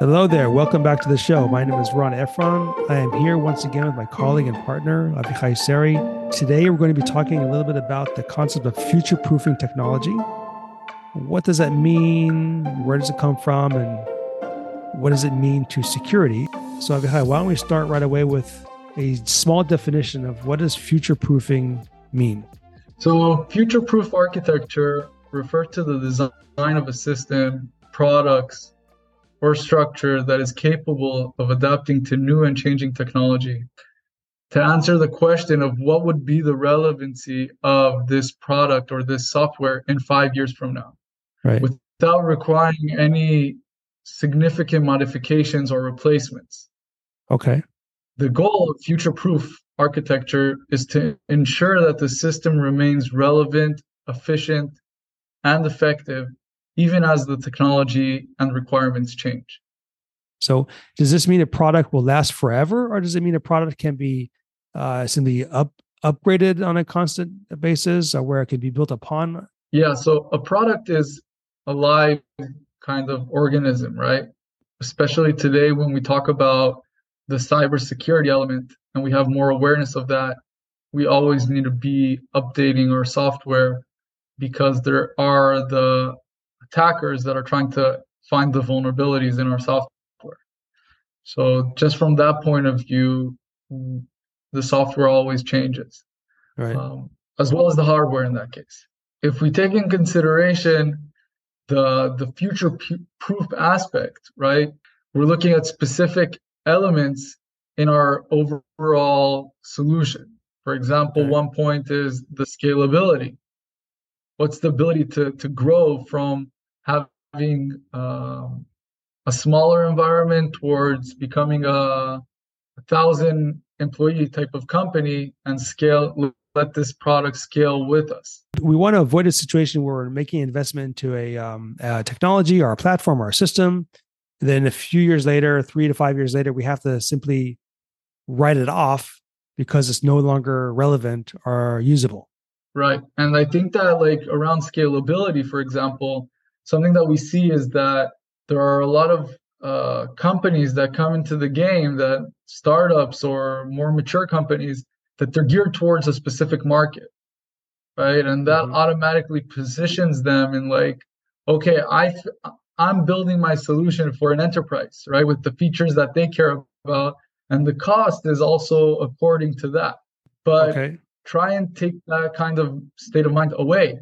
Hello there. Welcome back to the show. My name is Ron Efron. I am here once again with my colleague and partner, Avichai Seri. Today, we're going to be talking a little bit about the concept of future proofing technology. What does that mean? Where does it come from? And what does it mean to security? So, Avichai, why don't we start right away with a small definition of what does future proofing mean? So, future proof architecture refers to the design of a system, products, or structure that is capable of adapting to new and changing technology. To answer the question of what would be the relevancy of this product or this software in five years from now, right. without requiring any significant modifications or replacements. Okay. The goal of future proof architecture is to ensure that the system remains relevant, efficient, and effective even as the technology and requirements change. So, does this mean a product will last forever, or does it mean a product can be uh, simply up upgraded on a constant basis, or where it can be built upon? Yeah. So, a product is a live kind of organism, right? Especially today when we talk about the cybersecurity element and we have more awareness of that, we always need to be updating our software because there are the attackers that are trying to find the vulnerabilities in our software. So just from that point of view, the software always changes, right? Um, as well as the hardware in that case. If we take in consideration the the future proof aspect, right? We're looking at specific elements in our overall solution. For example, okay. one point is the scalability. What's the ability to to grow from having um, a smaller environment towards becoming a, a thousand employee type of company and scale let this product scale with us. We want to avoid a situation where we're making investment into a, um, a technology or a platform or a system. Then a few years later three to five years later we have to simply write it off because it's no longer relevant or usable. Right. And i think that like around scalability for example something that we see is that there are a lot of uh, companies that come into the game that startups or more mature companies that they're geared towards a specific market right and that mm-hmm. automatically positions them in like okay i i'm building my solution for an enterprise right with the features that they care about and the cost is also according to that but okay. try and take that kind of state of mind away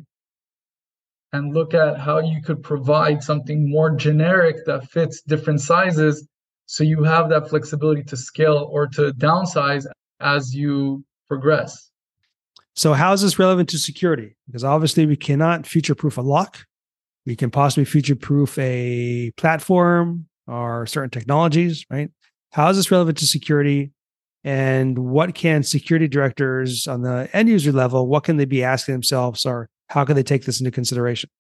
and look at how you could provide something more generic that fits different sizes so you have that flexibility to scale or to downsize as you progress. So, how is this relevant to security? Because obviously, we cannot future proof a lock. We can possibly future proof a platform or certain technologies, right? How is this relevant to security? And what can security directors on the end user level, what can they be asking themselves or how can they take this into consideration?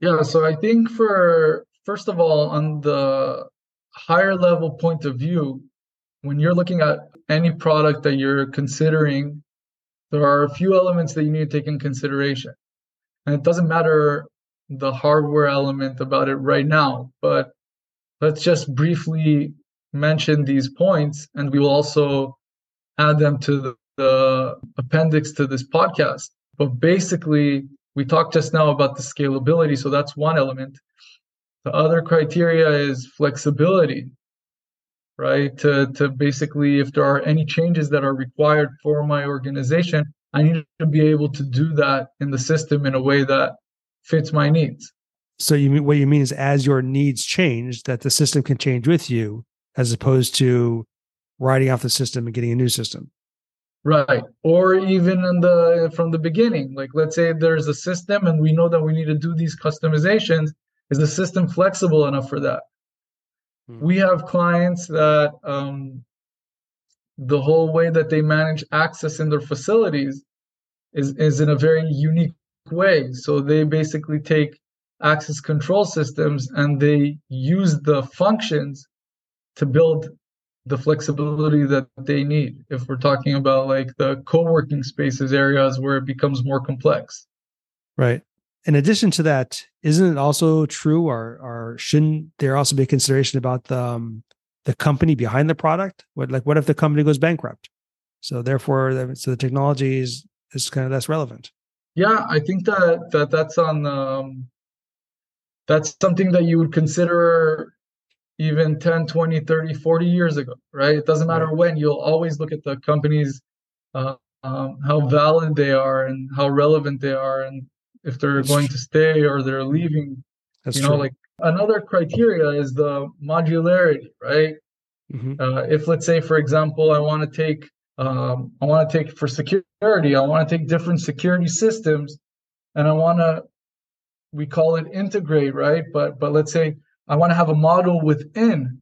Yeah, so I think for first of all, on the higher level point of view, when you're looking at any product that you're considering, there are a few elements that you need to take in consideration. And it doesn't matter the hardware element about it right now, but let's just briefly mention these points and we will also add them to the, the appendix to this podcast. But basically, we talked just now about the scalability, so that's one element. The other criteria is flexibility, right? To, to basically, if there are any changes that are required for my organization, I need to be able to do that in the system in a way that fits my needs. So you mean what you mean is as your needs change, that the system can change with you, as opposed to writing off the system and getting a new system. Right. Or even in the from the beginning. Like let's say there's a system and we know that we need to do these customizations. Is the system flexible enough for that? Hmm. We have clients that um, the whole way that they manage access in their facilities is, is in a very unique way. So they basically take access control systems and they use the functions to build the flexibility that they need if we're talking about like the co-working spaces areas where it becomes more complex right in addition to that, isn't it also true, or or shouldn't there also be a consideration about the um, the company behind the product? What like what if the company goes bankrupt? So therefore, so the technology is is kind of less relevant. Yeah, I think that that that's on um, that's something that you would consider even 10 20 30 40 years ago right it doesn't matter when you'll always look at the companies uh, um, how valid they are and how relevant they are and if they're That's going true. to stay or they're leaving. That's you know, true. like another criteria is the modularity, right? Mm-hmm. Uh, if let's say, for example, I want to take um, I want to take for security, I want to take different security systems, and I want to we call it integrate, right? But but let's say I want to have a model within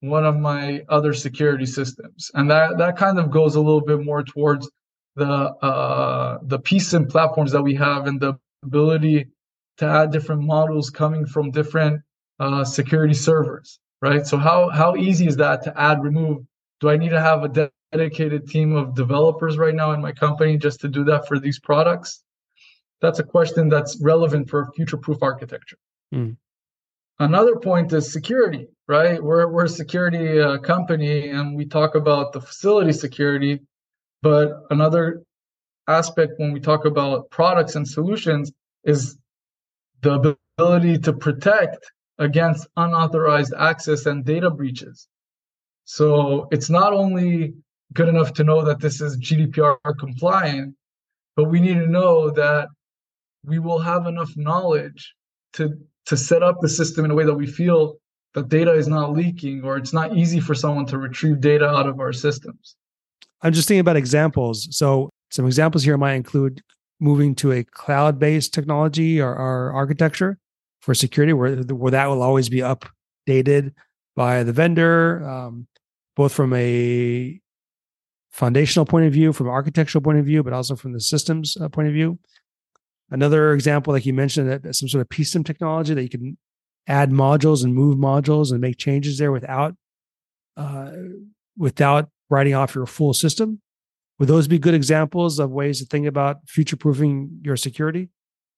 one of my other security systems, and that that kind of goes a little bit more towards the uh, the and platforms that we have and the ability to add different models coming from different uh, security servers, right? So how how easy is that to add remove? Do I need to have a dedicated team of developers right now in my company just to do that for these products? That's a question that's relevant for future-proof architecture. Mm. Another point is security, right? We're we're a security uh, company, and we talk about the facility security but another aspect when we talk about products and solutions is the ability to protect against unauthorized access and data breaches. So it's not only good enough to know that this is GDPR compliant, but we need to know that we will have enough knowledge to to set up the system in a way that we feel that data is not leaking or it's not easy for someone to retrieve data out of our systems. I'm just thinking about examples. So some examples here might include moving to a cloud-based technology or, or architecture for security, where where that will always be updated by the vendor, um, both from a foundational point of view, from architectural point of view, but also from the systems uh, point of view. Another example, like you mentioned, that some sort of PSIM technology that you can add modules and move modules and make changes there without uh, without writing off your full system. Would those be good examples of ways to think about future proofing your security?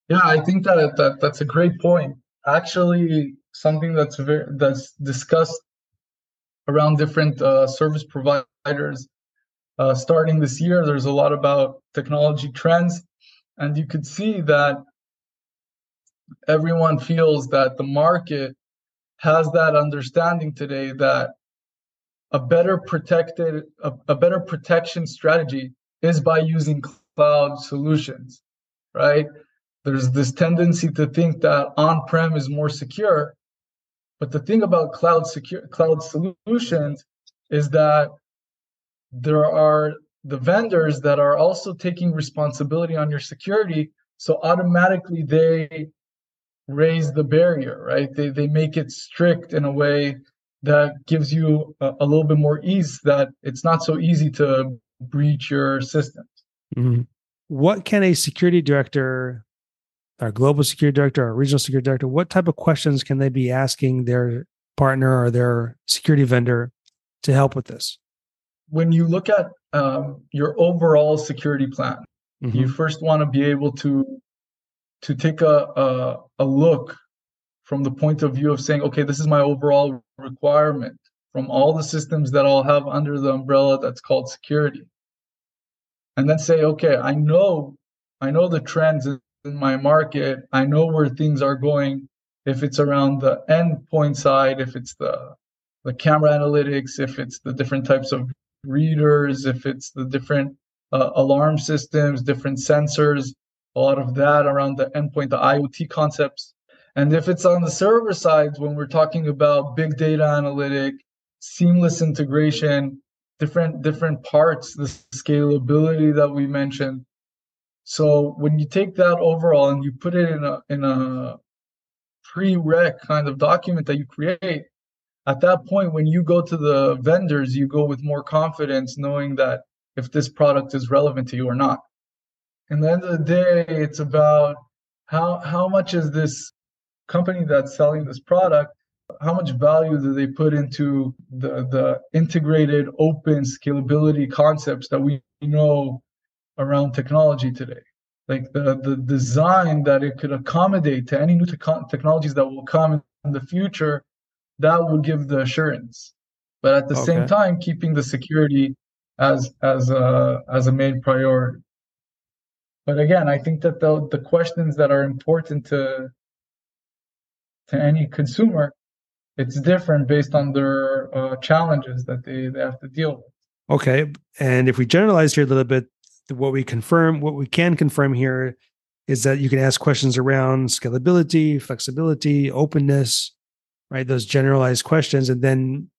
Yeah, I think that, that that's a great point. Actually, something that's very that's discussed around different uh, service providers. Uh, starting this year, there's a lot about technology trends, and you could see that everyone feels that the market has that understanding today that a better protected a, a better protection strategy is by using cloud solutions right? There's this tendency to think that on-prem is more secure but the thing about cloud secure cloud solutions is that there are the vendors that are also taking responsibility on your security so automatically they raise the barrier right they, they make it strict in a way that gives you a, a, little bit more ease that it's not so easy to breach your systems. Mm-hmm. What can a security director, our global security director, our regional security director, what type of questions can they be asking their partner or their security vendor to help with this? When you look at um, your overall security plan, mm-hmm. you first want to be able to to take a, a, a look from the point of view of saying, okay, this is my overall requirement from all the systems that I'll have under the umbrella that's called security. And then say, okay, I know, I know the trends in my market. I know where things are going. If it's around the endpoint side, if it's the the camera analytics, if it's the different types of readers, if it's the different uh, alarm systems, different sensors, a lot of that around the endpoint, the IoT concepts. And if it's on the server side, when we're talking about big data analytic, seamless integration, different different parts, the scalability that we mentioned. So when you take that overall and you put it in a in a pre-req kind of document that you create, at that point when you go to the vendors, you go with more confidence, knowing that if this product is relevant to you or not. And the end of the day, it's about how how much is this company that's selling this product how much value do they put into the, the integrated open scalability concepts that we know around technology today like the the design that it could accommodate to any new te- technologies that will come in the future that would give the assurance. But at the okay. same time keeping the security as as a as a main priority. But again i think that the the questions that are important to to any consumer it's different based on their uh, challenges that they, they have to deal with. Okay. And if we generalize here a little bit what we confirm, what we can confirm here is that you can ask questions around scalability, flexibility, openness, right? Those generalized questions, and then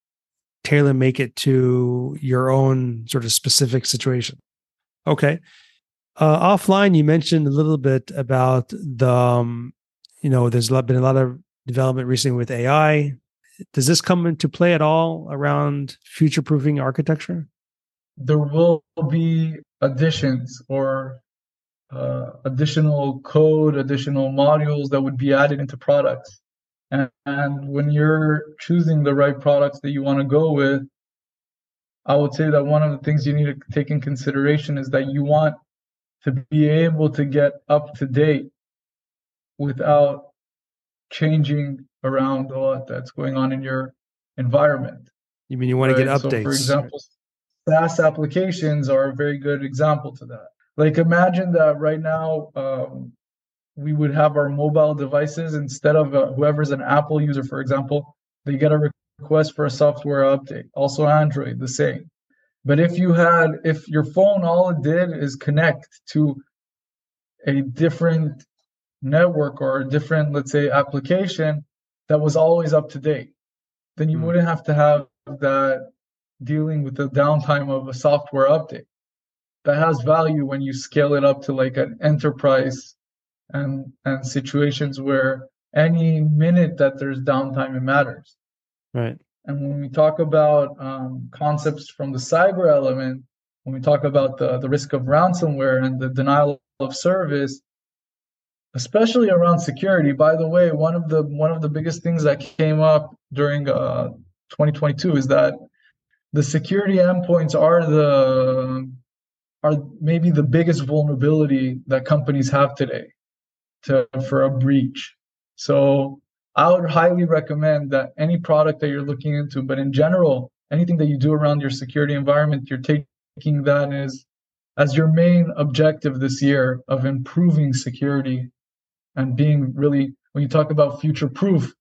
tailor make it to your own sort of specific situation. Okay. Uh, offline, you mentioned a little bit about the, um, you know, there's been a lot of development recently with AI. Does this come into play at all around future proofing architecture? there will be additions or uh, additional code, additional modules that would be added into products. And, and when you're choosing the right products that you want to go with, I would say that one of the things you need to take in consideration is that you want to be able to get up to date without changing around a lot that's going on in your environment. You mean you want right? to get updates? So for example, SaaS applications are a very good example to that. Like imagine that right now um, we would have our mobile devices instead of uh, whoever's an Apple user, for example, they get a request for a software update. Also Android, the same. But if you had, if your phone all it did is connect to a different network or a different, let's say, application that was always up to date, then you mm. wouldn't have to have that dealing with the downtime of a software update. That has value when you scale it up to like an enterprise and and situations where any minute that there's downtime it matters. Right. And when we talk about um, concepts from the cyber element, when we talk about the, the risk of ransomware and the denial of service, especially around security. By the way, one of the one of the biggest things that came up during uh, 2022 is that the security endpoints are the are maybe the biggest vulnerability that companies have today to for a breach. So I would highly recommend that any product that you're looking into, but in general, anything that you do around your security environment, you're taking that as as your main objective this year of improving security and being really when you talk about future proof,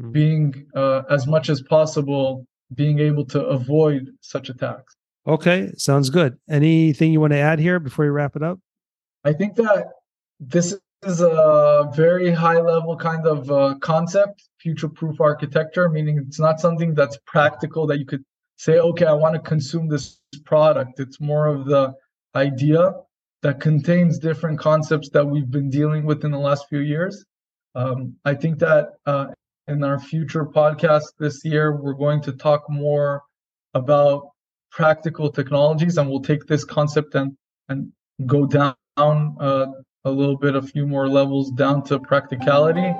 mm-hmm. being uh, as much as possible being able to avoid such attacks. Okay, sounds good. Anything you want to add here before we wrap it up? I think that this is a very high level kind of uh, concept, future proof architecture, meaning it's not something that's practical that you could say, okay, I want to consume this product. It's more of the idea that contains different concepts that we've been dealing with in the last few years. Um, I think that uh, in our future podcast this year, we're going to talk more about practical technologies, and we'll take this concept and and go down uh, a little bit, a few more levels down to practicality,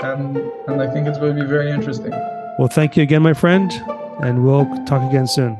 and and I think it's going to be very interesting. Well, thank you again, my friend, and we'll talk again soon.